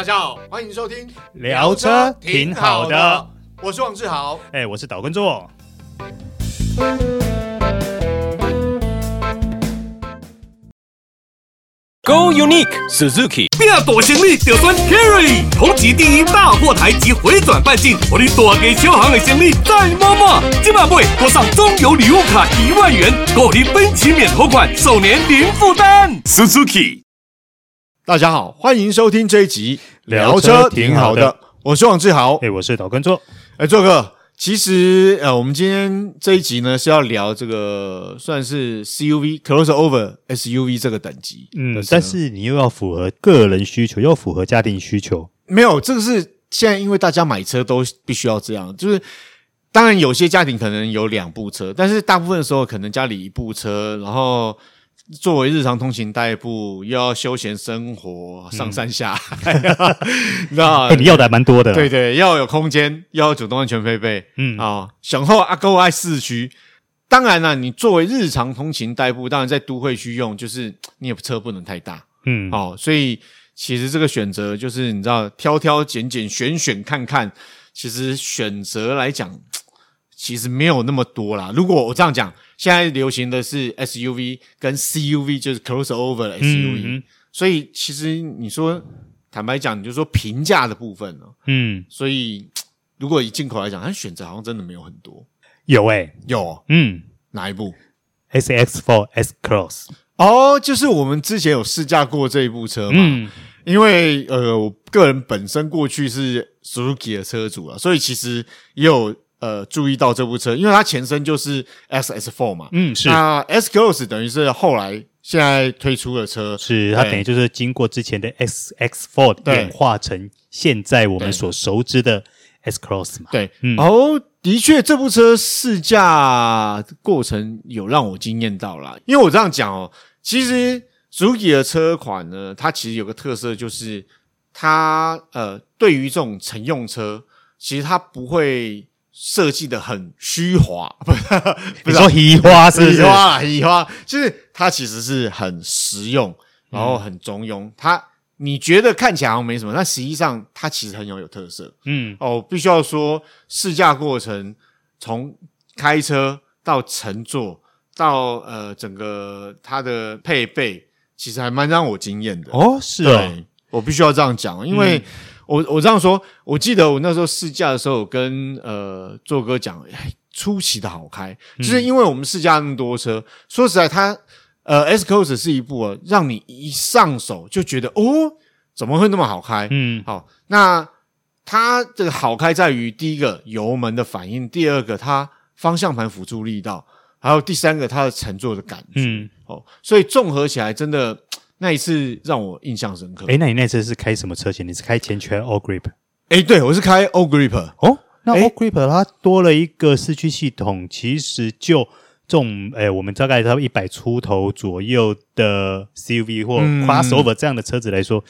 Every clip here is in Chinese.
大家好，欢迎收听聊车挺好的，我是王志豪，哎，我是岛根座。Go Unique Suzuki，变大行李就选 Carry，同级第一大货台及回转半径，我的大给小行的行李再摸摸，今晚会多上中油礼物卡一万元，购你分期免头款，首年零负担。Suzuki，大家好，欢迎收听这一集聊车挺好的，我是王志豪，哎，我是岛根座，哎，座哥。其实，呃，我们今天这一集呢是要聊这个算是 CUV crossover SUV 这个等级，嗯，但是你又要符合个人需求，又符合家庭需求，没有，这个是现在因为大家买车都必须要这样，就是当然有些家庭可能有两部车，但是大部分的时候可能家里一部车，然后。作为日常通勤代步，又要休闲生活，上山下海，你知道吗？你要的还蛮多的。对对，要有空间，要有主动安全配备。嗯啊，想后阿哥爱市区。当然了，你作为日常通勤代步，当然在都会区用，就是你也车不能太大。嗯，哦，所以其实这个选择就是你知道，挑挑拣拣，选选看看，其实选择来讲，其实没有那么多啦。如果我这样讲。现在流行的是 SUV 跟 CUV，就是 crossover 的 SUV，嗯，所以其实你说坦白讲，你就说平价的部分呢，嗯，所以如果以进口来讲，它选择好像真的没有很多。有诶、欸，有，嗯，哪一部？S X Four S Cross 哦，就是我们之前有试驾过这一部车嘛，嗯，因为呃，我个人本身过去是 Suzuki 的车主啊，所以其实也有。呃，注意到这部车，因为它前身就是 S S Four 嘛，嗯，是。那 S Cross 等于是后来现在推出的车，是它等于就是经过之前的 SX4 演化成现在我们所熟知的 S Cross 嘛。对，嗯，哦，的确，这部车试驾过程有让我惊艳到啦，因为我这样讲哦，其实 Suzuki 的车款呢，它其实有个特色，就是它呃，对于这种乘用车，其实它不会。设计的很虚华，不是不是说虚华是虚华啦，虚华就是它其实是很实用，然后很中庸。嗯、它你觉得看起来好像没什么，但实际上它其实很有有特色。嗯，哦，必须要说试驾过程，从开车到乘坐到呃整个它的配备，其实还蛮让我惊艳的。哦，是啊，对，我必须要这样讲，因为。嗯我我这样说，我记得我那时候试驾的时候，我跟呃做哥讲，出奇的好开，就是因为我们试驾那么多车，说实在，它呃 S Cross 是一部让你一上手就觉得哦，怎么会那么好开？嗯，好，那它这个好开在于第一个油门的反应，第二个它方向盘辅助力道，还有第三个它的乘坐的感觉，嗯，哦，所以综合起来真的。那一次让我印象深刻。诶，那你那次是开什么车型？你是开前驱 All Grip？诶，对，我是开 All Grip。哦，那 All Grip 它多了一个四驱系统，其实就这种诶，我们大概差不多一百出头左右的 CUV 或 Crossover 这样的车子来说，嗯、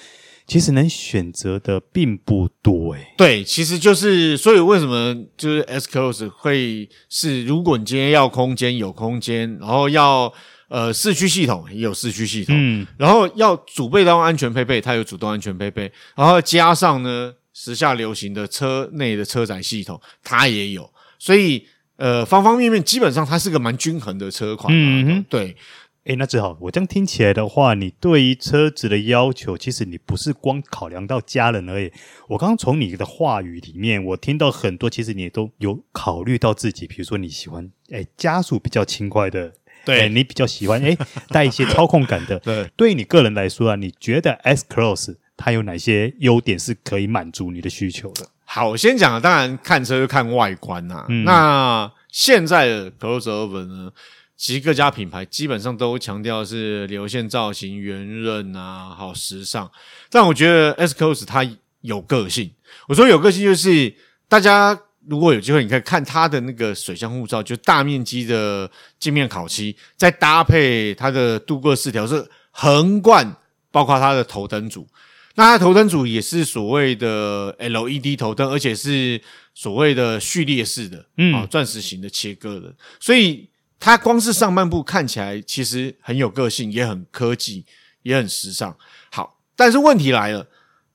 其实能选择的并不多诶。对，其实就是所以为什么就是 S Cross 会是，如果你今天要空间有空间，然后要。呃，四驱系统也有四驱系统，嗯，然后要主被动安全配备，它有主动安全配备，然后加上呢，时下流行的车内的车载系统，它也有，所以呃，方方面面基本上它是个蛮均衡的车款，嗯哼，对，哎，那最好我这样听起来的话，你对于车子的要求，其实你不是光考量到家人而已。我刚刚从你的话语里面，我听到很多，其实你也都有考虑到自己，比如说你喜欢哎加速比较轻快的。对、欸、你比较喜欢诶带一些操控感的。对，对于你个人来说啊，你觉得 S Cross 它有哪些优点是可以满足你的需求的？好，我先讲，当然看车就看外观呐、啊。嗯、那现在的 Crossover 呢，其实各家品牌基本上都强调是流线造型、圆润啊，好时尚。但我觉得 S Cross 它有个性。我说有个性，就是大家。如果有机会，你可以看它的那个水箱护罩，就大面积的镜面烤漆，再搭配它的镀铬饰条是横贯，包括它的头灯组。那它头灯组也是所谓的 LED 头灯，而且是所谓的序列式的，嗯，啊，钻石型的切割的。所以它光是上半部看起来其实很有个性，也很科技，也很时尚。好，但是问题来了，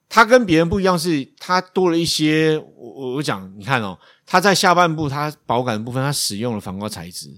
它跟别人不一样，是它多了一些。我我我讲，你看哦，它在下半部它保杆的部分，它使用了防刮材质，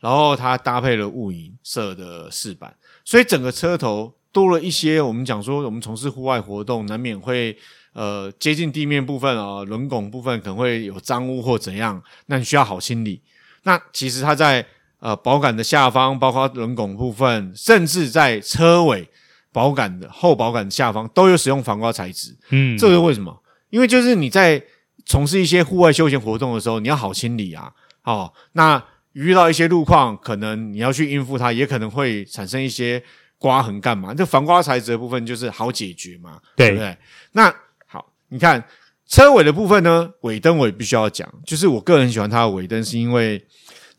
然后它搭配了雾银色的饰板，所以整个车头多了一些。我们讲说，我们从事户外活动，难免会呃接近地面部分啊，轮拱部分可能会有脏污或怎样，那你需要好清理。那其实它在呃保杆的下方，包括轮拱部分，甚至在车尾。保杆的后保杆下方都有使用防刮材质，嗯，这个为什么？因为就是你在从事一些户外休闲活动的时候，你要好清理啊。哦，那遇到一些路况，可能你要去应付它，也可能会产生一些刮痕，干嘛？这防刮材质的部分就是好解决嘛，对，对不对？那好，你看车尾的部分呢，尾灯我也必须要讲，就是我个人喜欢它的尾灯，是因为。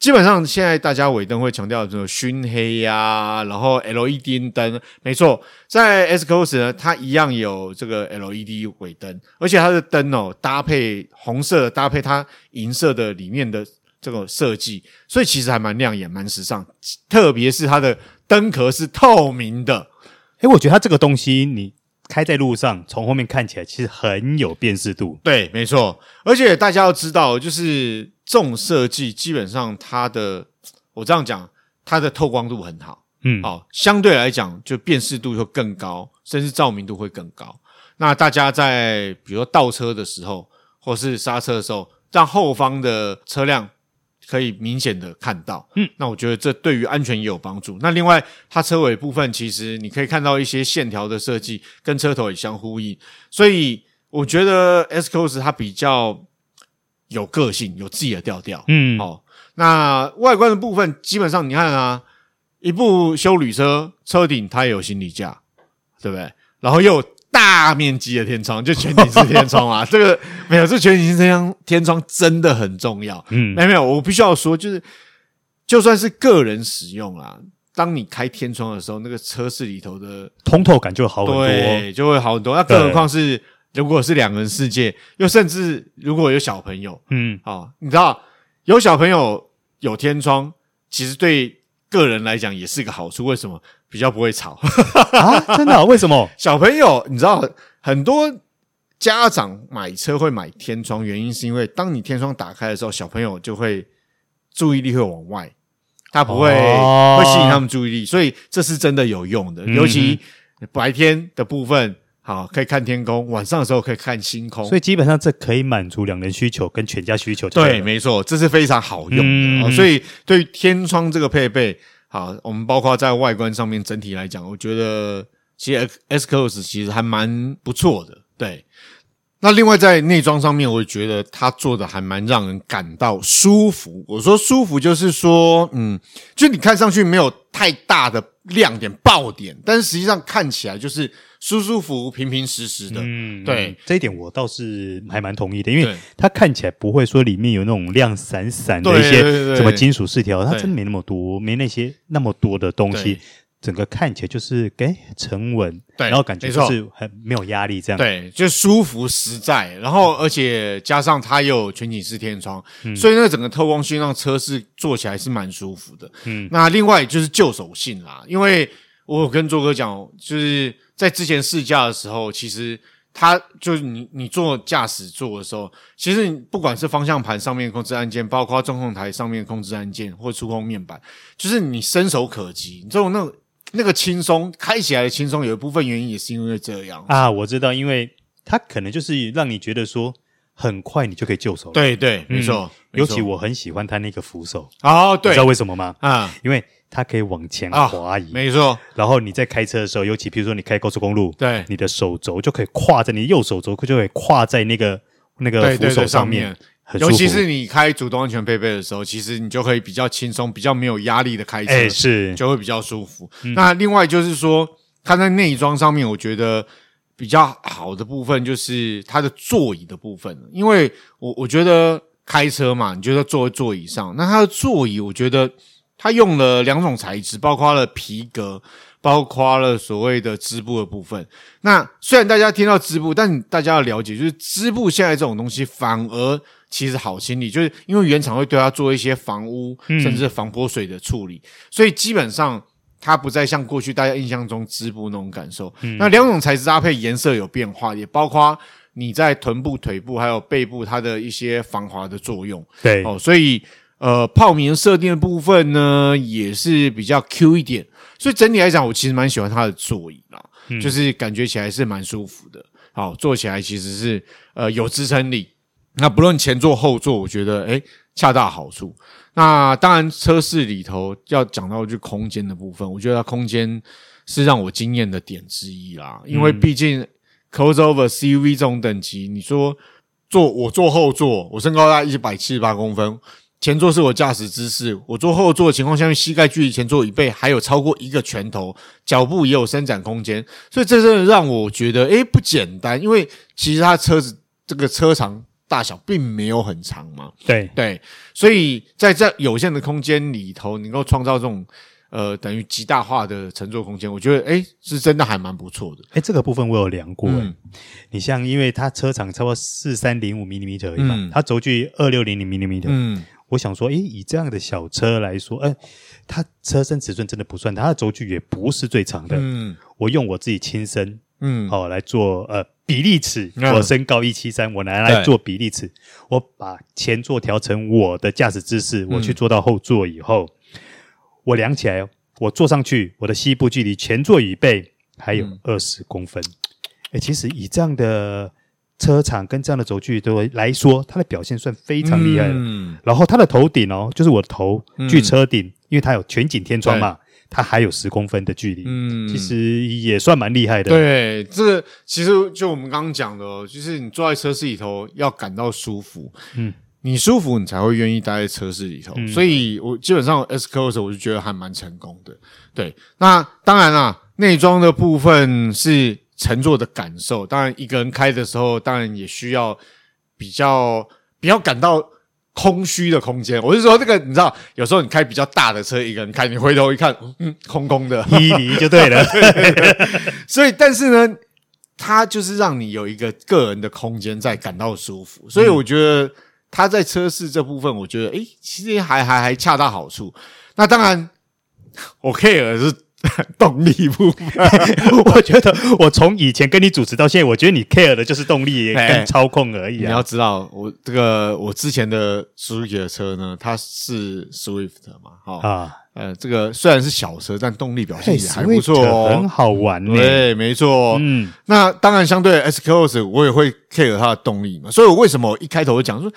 基本上现在大家尾灯会强调这种熏黑呀、然后 LED 灯，没错，在 S-Cross 呢，它一样有这个 LED 尾灯，而且它的灯哦搭配红色搭配它银色的里面的这个设计，所以其实还蛮亮眼、蛮时尚，特别是它的灯壳是透明的，诶，我觉得它这个东西你开在路上，从后面看起来其实很有辨识度。对，没错，而且大家要知道，就是。这种设计基本上它的，我这样讲，它的透光度很好，嗯，好，相对来讲就辨识度会更高，甚至照明度会更高。那大家在比如说倒车的时候，或是刹车的时候，让后方的车辆可以明显的看到，嗯，那我觉得这对于安全也有帮助。那另外，它车尾部分其实你可以看到一些线条的设计，跟车头也相呼应，所以我觉得 S-Cross 它比较。有个性，有自己的调调。嗯，好、哦。那外观的部分，基本上你看啊，一部修旅车车顶它也有行李架，对不对？然后又有大面积的天窗，就全景式天窗啊。这个没有，这全景式天窗天窗真的很重要。嗯，没有没有，我必须要说，就是就算是个人使用啊，当你开天窗的时候，那个车室里头的通透感就好很多，对，就会好很多。那更何况是。如果是两人世界，又甚至如果有小朋友，嗯，哦，你知道有小朋友有天窗，其实对个人来讲也是个好处。为什么？比较不会吵啊？真的啊？为什么？小朋友，你知道很多家长买车会买天窗，原因是因为当你天窗打开的时候，小朋友就会注意力会往外，他不会、哦、会吸引他们注意力，所以这是真的有用的，尤其白天的部分。好，可以看天空，晚上的时候可以看星空，所以基本上这可以满足两人需求跟全家需求。对，没错，这是非常好用的。嗯哦、所以对于天窗这个配备，好，我们包括在外观上面整体来讲，我觉得其实 S-Cross 其实还蛮不错的。对，那另外在内装上面，我觉得它做的还蛮让人感到舒服。我说舒服，就是说，嗯，就你看上去没有太大的亮点爆点，但是实际上看起来就是。舒舒服服、平平实实的，嗯，对，这一点我倒是还蛮同意的，因为它看起来不会说里面有那种亮闪闪的一些什么金属饰条，它真没那么多，没那些那么多的东西，整个看起来就是哎沉稳，对，然后感觉就是很没有压力这样，对，就舒服实在，然后而且加上它有全景式天窗，嗯，所以那个整个透光性让车是坐起来是蛮舒服的，嗯，那另外就是旧手性啦，因为我有跟卓哥讲，就是。在之前试驾的时候，其实它就是你你坐驾驶座的时候，其实你不管是方向盘上面控制按键，包括中控台上面控制按键或触控面板，就是你伸手可及，你这种那个那个轻松开起来的轻松，有一部分原因也是因为这样啊。我知道，因为它可能就是让你觉得说很快你就可以就手。对对，没错。尤其我很喜欢它那个扶手哦，对，你知道为什么吗？啊，因为。它可以往前滑移，没错。然后你在开车的时候，尤其比如说你开高速公路，对，你的手肘就可以跨在你右手肘，就可以跨在那个那个扶手上面，尤其是你开主动安全配备的时候，其实你就可以比较轻松、比较没有压力的开车，是就会比较舒服。那另外就是说，它在内装上面，我觉得比较好的部分就是它的座椅的部分，因为我我觉得开车嘛，你就要坐在座椅上，那它的座椅，我觉得。它用了两种材质，包括了皮革，包括了所谓的织布的部分。那虽然大家听到织布，但大家要了解，就是织布现在这种东西反而其实好清理，就是因为原厂会对它做一些防污，甚至防泼水的处理，所以基本上它不再像过去大家印象中织布那种感受。嗯、那两种材质搭配，颜色有变化，也包括你在臀部、腿部还有背部它的一些防滑的作用。对哦，所以呃，泡棉设定的部分呢，也是比较 Q 一点。所以整体来讲，我其实蛮喜欢它的座椅啦，嗯、就是感觉起来是蛮舒服的。好，坐起来其实是呃有支撑力。那不论前座后座，我觉得诶恰到好处。那当然，车室里头要讲到就空间的部分，我觉得它空间是让我惊艳的点之一啦。因为毕竟 crossover CUV 这种等级，你说坐我坐后座，我身高大概一百七十八公分，前座是我驾驶姿势，我坐后座的情况下面，膝盖距离前座椅背还有超过一个拳头，脚部也有伸展空间，所以这真的让我觉得诶不简单。因为其实它车子这个车长。大小并没有很长嘛，对。对，所以在这有限的空间里头，能够创造这种呃等于极大化的乘坐空间，我觉得诶是真的还蛮不错的。诶这个部分我有量过，嗯、你像因为它车长差不多四三零五 millimeter 而已嘛，嗯、它轴距二六零零 millimeter，嗯，我想说，诶以这样的小车来说，诶它车身尺寸真的不算大，它的轴距也不是最长的，嗯，我用我自己亲身。嗯，好、哦、来做呃比例尺，我身高一七三，我拿来做比例尺。我把前座调成我的驾驶姿势，我去坐到后座以后，嗯、我量起来，我坐上去，我的膝部距离前座椅背还有二十公分。哎、嗯，其实以这样的车长跟这样的轴距都来说，它的表现算非常厉害了。嗯，然后它的头顶哦，就是我的头距车顶，嗯、因为它有全景天窗嘛。它还有十公分的距离，嗯，其实也算蛮厉害的。对，这个其实就我们刚刚讲的，就是你坐在车室里头要感到舒服，嗯，你舒服你才会愿意待在车室里头。嗯、所以我基本上 S-Cross 我就觉得还蛮成功的。对，那当然啦，内装的部分是乘坐的感受，当然一个人开的时候，当然也需要比较比较感到。空虚的空间，我是说，这个你知道，有时候你开比较大的车，一个人开，你回头一看，嗯，空空的，一离就对了。对对对，所以，但是呢，它就是让你有一个个人的空间，在感到舒服。所以，我觉得它在车室这部分，我觉得，诶，其实还还还恰到好处。那当然，我 care 是。动力部分，我觉得我从以前跟你主持到现在，我觉得你 care 的就是动力跟操控而已啊。你要知道，我这个我之前的 Suzuki 的车呢，它是 Swift 嘛，哈啊，呃，这个虽然是小车，但动力表现也还不错哦，很好玩。对，没错。嗯，那当然，相对 S-Cross，我也会 care 它的动力嘛。所以我为什么一开头就讲说，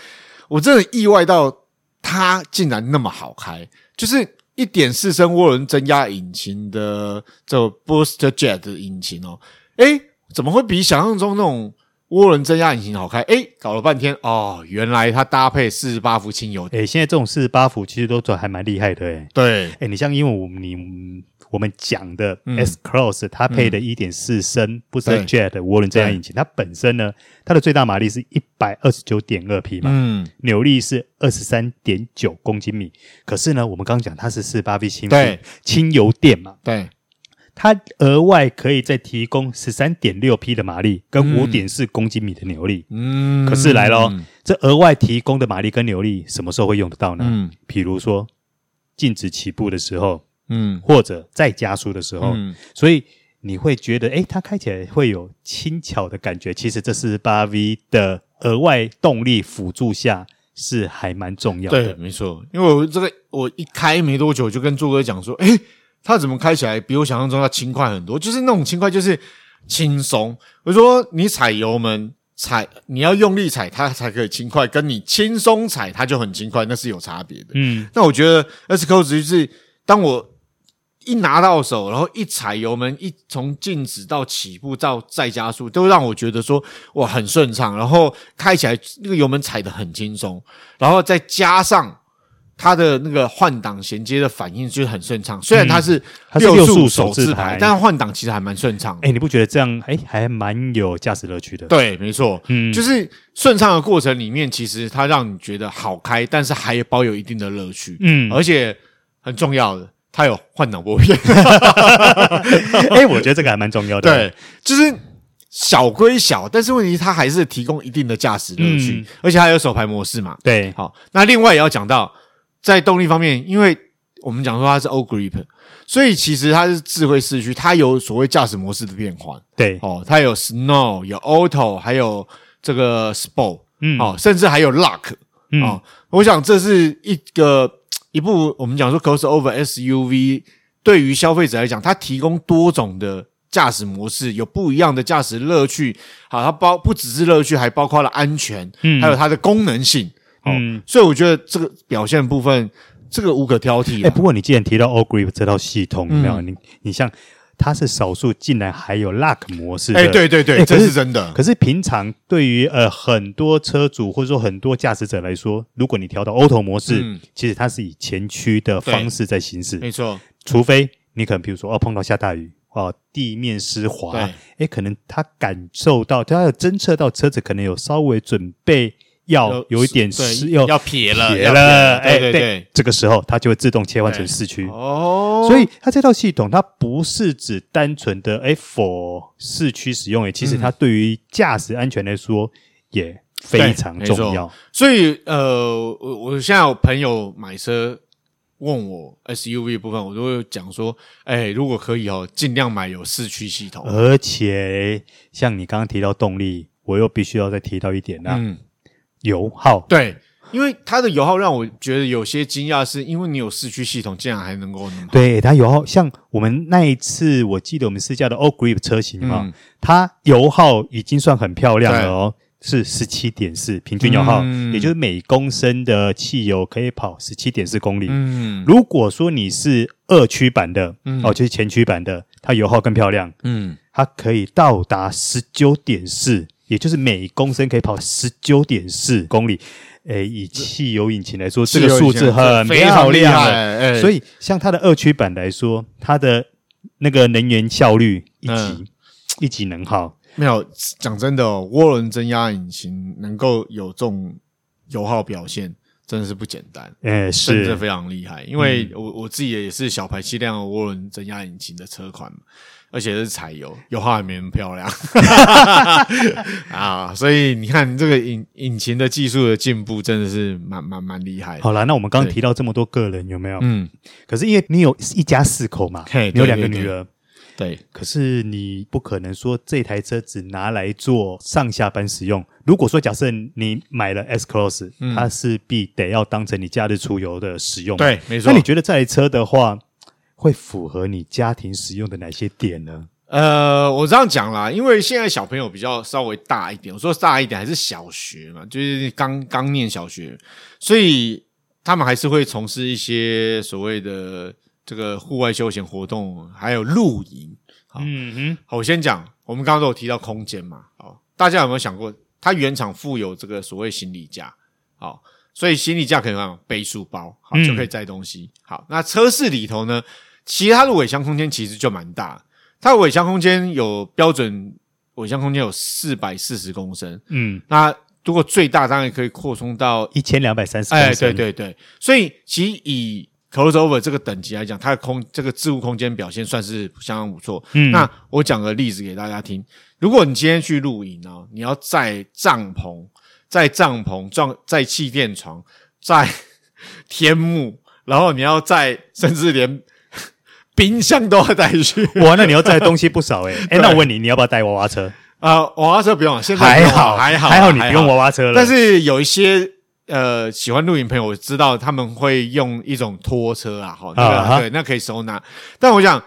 我真的意外到它竟然那么好开，就是。一点四升涡轮增压引擎的这 Boost Jet 的引擎哦，诶，怎么会比想象中那种涡轮增压引擎好开？诶，搞了半天哦，原来它搭配四十八伏轻油。诶，现在这种四十八伏其实都转还蛮厉害的诶。对，诶，你像因为我们你。我们讲的 S-Cross，它配的一点四升 Booster Jet 涡轮增压引擎，它本身呢，它的最大马力是一百二十九点二匹嘛，嗯，扭力是二十三点九公斤米。可是呢，我们刚刚讲它是四十八 V 轻对轻油电嘛，对，它额外可以再提供十三点六匹的马力跟五点四公斤米的扭力。嗯，可是来咯，这额外提供的马力跟扭力什么时候会用得到呢？嗯，比如说静止起步的时候。嗯，或者再加速的时候，嗯，所以你会觉得，诶，它开起来会有轻巧的感觉。其实这是八 V 的额外动力辅助下是还蛮重要的。对，没错。因为我这个我一开没多久就跟柱哥讲说，诶，它怎么开起来比我想象中要轻快很多？就是那种轻快，就是轻松。我说你踩油门踩，你要用力踩它才可以轻快，跟你轻松踩它就很轻快，那是有差别的。嗯，那我觉得 S-Cross 就是当我。一拿到手，然后一踩油门，一从静止到起步到再加速，都让我觉得说哇很顺畅，然后开起来那个油门踩得很轻松，然后再加上它的那个换挡衔接的反应就是很顺畅。虽然它是六速手自排，但是换挡其实还蛮顺畅。哎，你不觉得这样哎还蛮有驾驶乐趣的？对，没错，嗯，就是顺畅的过程里面，其实它让你觉得好开，但是还包有一定的乐趣，嗯，而且很重要的。它有换挡拨片，哎，我觉得这个还蛮重要的。对，就是小归小，但是问题它还是提供一定的驾驶乐趣，嗯、而且还有手排模式嘛。对，好，那另外也要讲到在动力方面，因为我们讲说它是 O-Grip，所以其实它是智慧四驱，它有所谓驾驶模式的变换。对，哦，它有 Snow，有 Auto，还有这个 Sport，嗯，哦，甚至还有 Lock，嗯，哦，我想这是一个一部我们讲说 Crossover SUV，对于消费者来讲，它提供多种的。驾驶模式有不一样的驾驶乐趣，好，它包不只是乐趣，还包括了安全，嗯，还有它的功能性，嗯，所以我觉得这个表现部分，这个无可挑剔。哎、欸，不过你既然提到 O-Grip 这套系统，有没有？你你像它是少数竟然还有 Lock 模式，哎、欸，对对对，欸、这是真的。可是平常对于呃很多车主或者说很多驾驶者来说，如果你调到 Auto 模式，嗯、其实它是以前驱的方式在行驶，没错。除非你可能比如说哦碰到下大雨。哦，地面湿滑，哎对，可能他感受到，他要侦测到车子可能有稍微准备要有一点湿，要要撇了，撇了，哎，对这个时候它就会自动切换成四驱。哦，所以它这套系统它不是指单纯的哎，for 四驱使用，哎，其实它对于驾驶安全来说也非常重要。所以呃，我我现在有朋友买车。问我 SUV 部分，我都会讲说，哎，如果可以哦，尽量买有四驱系统。而且，像你刚刚提到动力，我又必须要再提到一点啦，嗯，油耗。对，因为它的油耗让我觉得有些惊讶，是因为你有四驱系统，竟然还能够那么好。对，它油耗，像我们那一次，我记得我们试驾的 O-Grip 车型嘛，嗯、它油耗已经算很漂亮了哦。是十七点四平均油耗，嗯、也就是每公升的汽油可以跑十七点四公里。嗯，如果说你是二驱版的，嗯、哦，就是前驱版的，它油耗更漂亮。嗯，它可以到达十九点四，也就是每公升可以跑十九点四公里。诶，以汽油引擎来说，这个数字很漂亮。哎，所以像它的二驱版来说，它的那个能源效率一级、嗯、一级能耗。没有讲真的哦，涡轮增压引擎能够有这种油耗表现，真的是不简单。诶，是，真的非常厉害。因为我我自己也是小排气量的涡轮增压引擎的车款，而且是柴油，油耗也没那么漂亮啊。所以你看这个引引擎的技术的进步，真的是蛮蛮蛮厉害。好啦，那我们刚刚提到这么多个人，有没有？嗯，可是因为你有一家四口嘛，嘿你有两个女儿。对，可是你不可能说这台车只拿来做上下班使用。如果说假设你买了 S Cross，嗯，它势必得要当成你假日出游的使用。对，没错。那你觉得这台车的话，会符合你家庭使用的哪些点呢？呃，我这样讲啦，因为现在小朋友比较稍微大一点，我说大一点还是小学嘛，就是刚刚念小学，所以他们还是会从事一些所谓的。这个户外休闲活动还有露营，好，嗯哼，好，我先讲，我们刚刚都有提到空间嘛，好，大家有没有想过，它原厂附有这个所谓行李架，好，所以行李架可以放背书包，好，就可以载东西，嗯、好，那车室里头呢，其他的尾箱空间其实就蛮大，它的尾箱空间有标准尾箱空间有四百四十公升，嗯，那如果最大当然可以扩充到一千两百三十公升，哎，对对对，所以其实以 Crossover 这个等级来讲，它的空这个置物空间表现算是相当不错。嗯，那我讲个例子给大家听：如果你今天去露营哦，你要载帐篷、载帐篷、装在气垫床、在天幕，然后你要在，甚至连 冰箱都要带去。哇，那你要带东西不少诶、欸、诶、欸、那我问你，你要不要带娃娃车？啊、呃，娃娃车不用了，现在还好，还好，还好，你不用娃娃车了。但是有一些。呃，喜欢露营朋友，我知道他们会用一种拖车啊，哈，那个、uh huh. 对，那可以收纳。但我想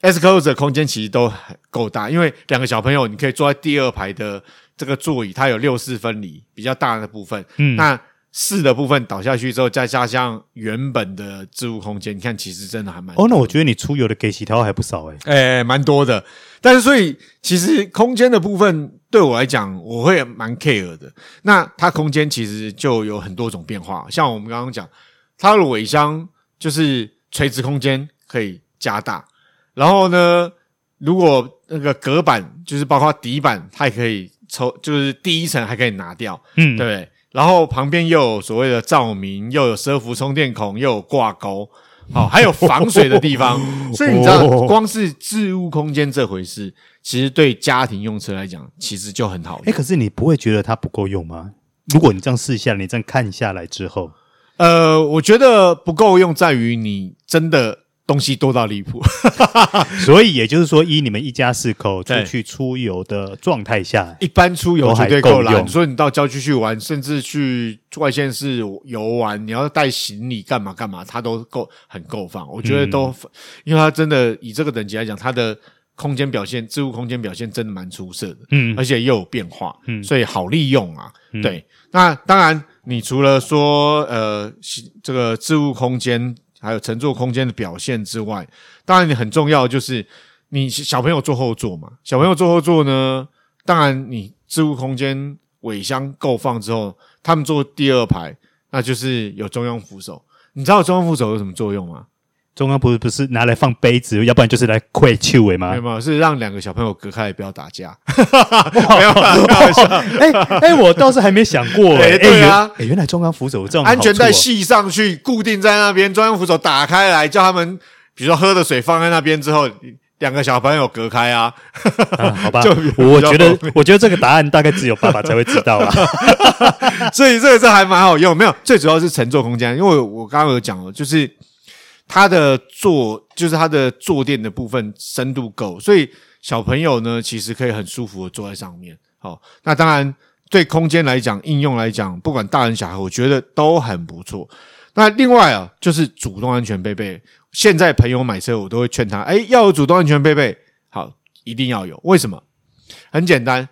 ，S-Cross 的空间其实都很够大，因为两个小朋友，你可以坐在第二排的这个座椅，它有六四分离，比较大的部分。嗯，那四的部分倒下去之后，再加上原本的置物空间，你看，其实真的还蛮……哦，那我觉得你出游的给洗条还不少诶、欸，诶、欸，蛮多的。但是，所以其实空间的部分。对我来讲，我会蛮 care 的。那它空间其实就有很多种变化，像我们刚刚讲，它的尾箱就是垂直空间可以加大，然后呢，如果那个隔板就是包括底板，它也可以抽，就是第一层还可以拿掉，嗯，对不对？然后旁边又有所谓的照明，又有奢服充电孔，又有挂钩，好，还有防水的地方，所以你知道，光是置物空间这回事。其实对家庭用车来讲，其实就很好。哎，可是你不会觉得它不够用吗？如果你这样试一下，你这样看下来之后，呃，我觉得不够用在于你真的。东西多到离谱，所以也就是说，以你们一家四口出去出游的状态下，一般出游绝对够了。所以你到郊区去玩，甚至去外县市游玩，你要带行李干嘛干嘛，它都够很够放。我觉得都，嗯、因为它真的以这个等级来讲，它的空间表现、置物空间表现真的蛮出色的，嗯，而且又有变化，嗯，所以好利用啊。嗯、对，那当然，你除了说呃，这个置物空间。还有乘坐空间的表现之外，当然你很重要就是你小朋友坐后座嘛。小朋友坐后座呢，当然你置物空间尾箱够放之后，他们坐第二排，那就是有中央扶手。你知道中央扶手有什么作用吗？中央不是不是拿来放杯子，要不然就是来窥气味吗？没有没有，是让两个小朋友隔开不要打架。没有。哎哎，我倒是还没想过哎、欸。对啊，哎，原来中央扶手有这种安全带系上去，固定在那边，中央扶手打开来，叫他们，比如说喝的水放在那边之后，两个小朋友隔开啊。啊好吧，就我觉得，我觉得这个答案大概只有爸爸才会知道啊。所以这个是还蛮好用，没有，最主要是乘坐空间，因为我刚刚有讲了，就是。它的坐就是它的坐垫的部分深度够，所以小朋友呢其实可以很舒服的坐在上面。好，那当然对空间来讲，应用来讲，不管大人小孩，我觉得都很不错。那另外啊，就是主动安全配备。现在朋友买车，我都会劝他，诶，要有主动安全配备，好，一定要有。为什么？很简单，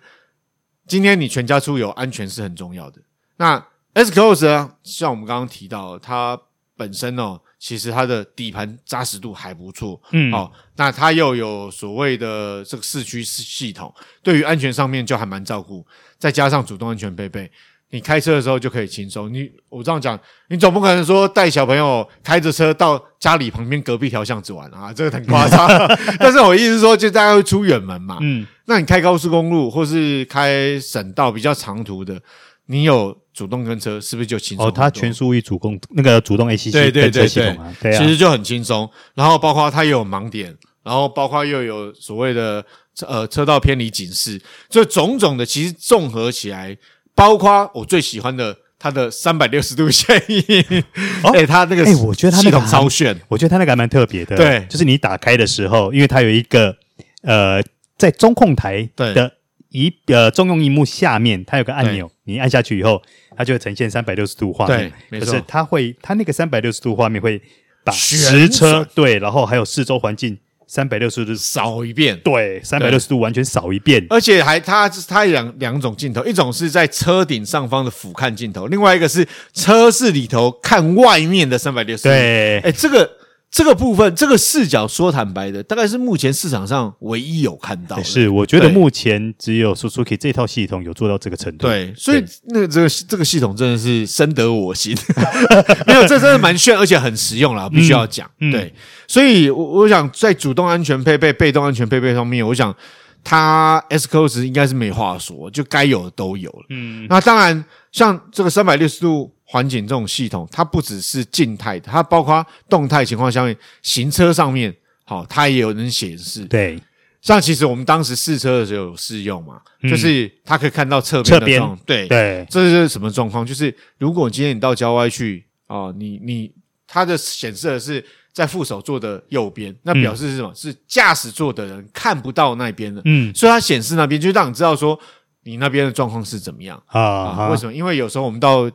今天你全家出游，安全是很重要的。那 S Close 啊，像我们刚刚提到，它本身哦。其实它的底盘扎实度还不错，嗯，哦，那它又有所谓的这个四驱系统，对于安全上面就还蛮照顾，再加上主动安全配备，你开车的时候就可以轻松。你我这样讲，你总不可能说带小朋友开着车到家里旁边隔壁条巷子玩啊，这个很夸张。但是我意思是说，就大家会出远门嘛，嗯，那你开高速公路或是开省道比较长途的，你有。主动跟车是不是就轻松？哦，它全数域主动那个主动 ACC 对对对系统啊，对啊，其实就很轻松。然后包括它也有盲点，然后包括又有所谓的呃车道偏离警示，这种种的其实综合起来，包括我最喜欢的它的三百六十度牵引。哦，哎，它那个哎，我觉得它那个超炫，我觉得它那个还蛮特别的。对，就是你打开的时候，因为它有一个呃在中控台的一呃中控一幕下面，它有个按钮，你按下去以后。它就会呈现三百六十度画面，对，没错。可是它会，它那个三百六十度画面会把实车对，然后还有四周环境三百六十度扫一遍，对，三百六十度完全扫一遍。而且还它它两两种镜头，一种是在车顶上方的俯瞰镜头，另外一个是车室里头看外面的三百六十度。对，哎，这个。这个部分，这个视角，说坦白的，大概是目前市场上唯一有看到的。是，我觉得目前只有 Suzuki 这套系统有做到这个程度。对，所以那个这个这个系统真的是深得我心。没有，这真的蛮炫，而且很实用啦，必须要讲。嗯、对，所以我我想在主动安全配备、被动安全配备上面，我想它 S Cross 应该是没话说，就该有的都有了。嗯，那当然，像这个三百六十度。环境这种系统，它不只是静态的，它包括动态情况下面，行车上面，好，它也有能显示。对，像其实我们当时试车的时候有试用嘛，嗯、就是它可以看到侧边的状况。对对，这是什么状况？就是如果今天你到郊外去哦，你你它的显示的是在副手座的右边，那表示是什么？嗯、是驾驶座的人看不到那边的。嗯，所以它显示那边，就让你知道说你那边的状况是怎么样啊，啊？为什么？因为有时候我们到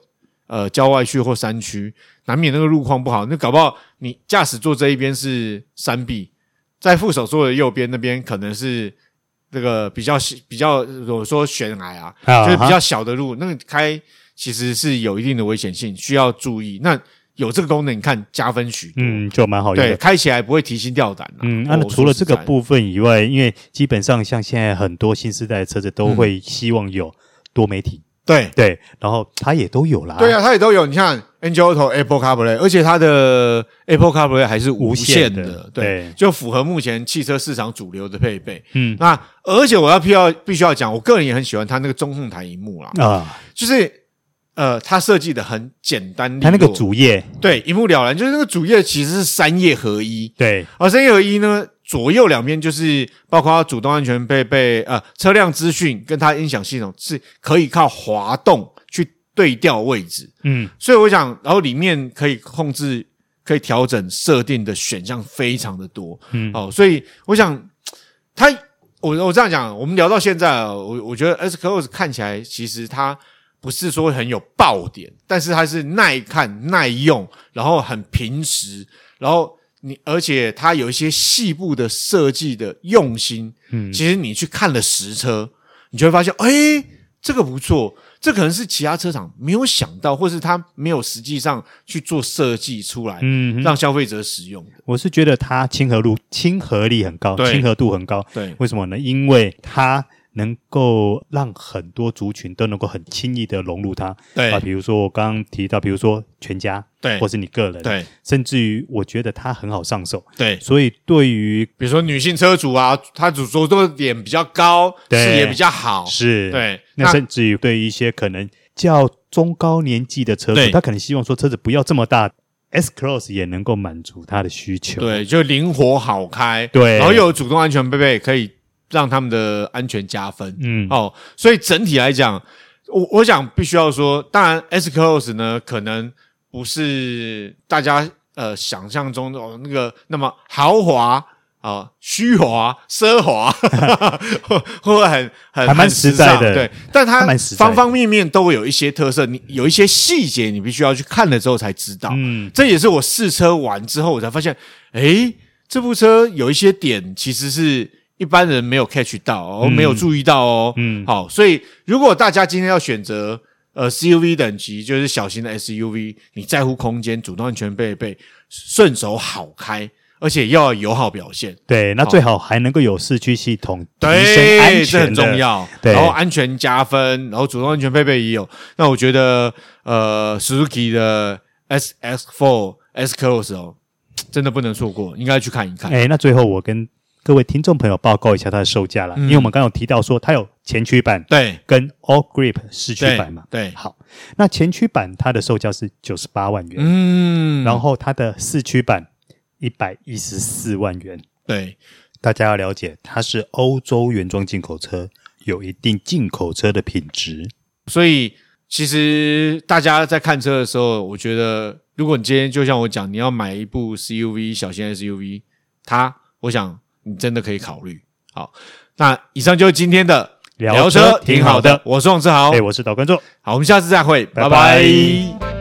呃，郊外区或山区，难免那个路况不好。那搞不好你驾驶座这一边是山壁，在副手座的右边那边可能是那个比较比较，我说悬崖啊，就是比较小的路，那个开其实是有一定的危险性，需要注意。那有这个功能，你看加分许多，嗯，就蛮好用的。对，开起来不会提心吊胆。嗯，那除了这个部分以外，因为基本上像现在很多新时代的车子都会希望有多媒体。对对，然后它也都有啦。对啊，它也都有。你看，Android Auto、Apple CarPlay，而且它的 Apple CarPlay 还是无线的，的对，对就符合目前汽车市场主流的配备。嗯，那而且我要必要必须要讲，我个人也很喜欢它那个中控台荧幕啦。啊，就是呃，它设计的很简单，它那个主页对一目了然，就是那个主页其实是三页合一。对，而三页合一呢？左右两边就是包括主动安全配备，呃，车辆资讯跟它音响系统是可以靠滑动去对调位置，嗯，所以我想，然后里面可以控制、可以调整设定的选项非常的多，嗯，哦，所以我想，它，我我这样讲，我们聊到现在，我我觉得 S Close 看起来其实它不是说很有爆点，但是它是耐看、耐用，然后很平实，然后你而且它有一些细部的设计的用心，嗯，其实你去看了实车，你就会发现，诶，这个不错。这可能是其他车厂没有想到，或是他没有实际上去做设计出来，嗯，让消费者使用的。我是觉得它亲和度、亲和力很高，亲和度很高。对，为什么呢？因为它能够让很多族群都能够很轻易的融入它。对啊，比如说我刚刚提到，比如说全家，对，或是你个人，对，甚至于我觉得它很好上手。对，所以对于比如说女性车主啊，她主着重点比较高，视野比较好，是对。那甚至于对于一些可能。较中高年纪的车主，他可能希望说车子不要这么大，S Cross 也能够满足他的需求。对，就灵活好开，对，然后又有主动安全配备，可以让他们的安全加分。嗯，哦，所以整体来讲，我我想必须要说，当然 S Close 呢，可能不是大家呃想象中的那个那么豪华。啊，虚华、奢华，或或很很还蛮实在的，对，但它方方面面都有一些特色，你有一些细节，你必须要去看了之后才知道。嗯，这也是我试车完之后，我才发现，诶，这部车有一些点其实是一般人没有 catch 到，哦，没有注意到哦。嗯，好，所以如果大家今天要选择呃 CUV 等级，就是小型的 SUV，你在乎空间，主动安全配备，顺手好开。而且要友好表现，对，那最好还能够有四驱系统，对，这很重要。对，然后安全加分，然后主动安全配备也有。那我觉得，呃，Suzuki 的 SX4 S Cross 哦，真的不能错过，应该去看一看。哎，那最后我跟各位听众朋友报告一下它的售价啦，嗯、因为我们刚刚有提到说它有前驱版，对，跟 All Grip 四驱版嘛，对。对好，那前驱版它的售价是九十八万元，嗯，然后它的四驱版。一百一十四万元，对，大家要了解，它是欧洲原装进口车，有一定进口车的品质。所以，其实大家在看车的时候，我觉得，如果你今天就像我讲，你要买一部 CUV 小型 SUV，它，我想你真的可以考虑。好，那以上就是今天的聊车，挺好的。我是王志豪，哎，我是导观众，好，我们下次再会，拜拜。拜拜。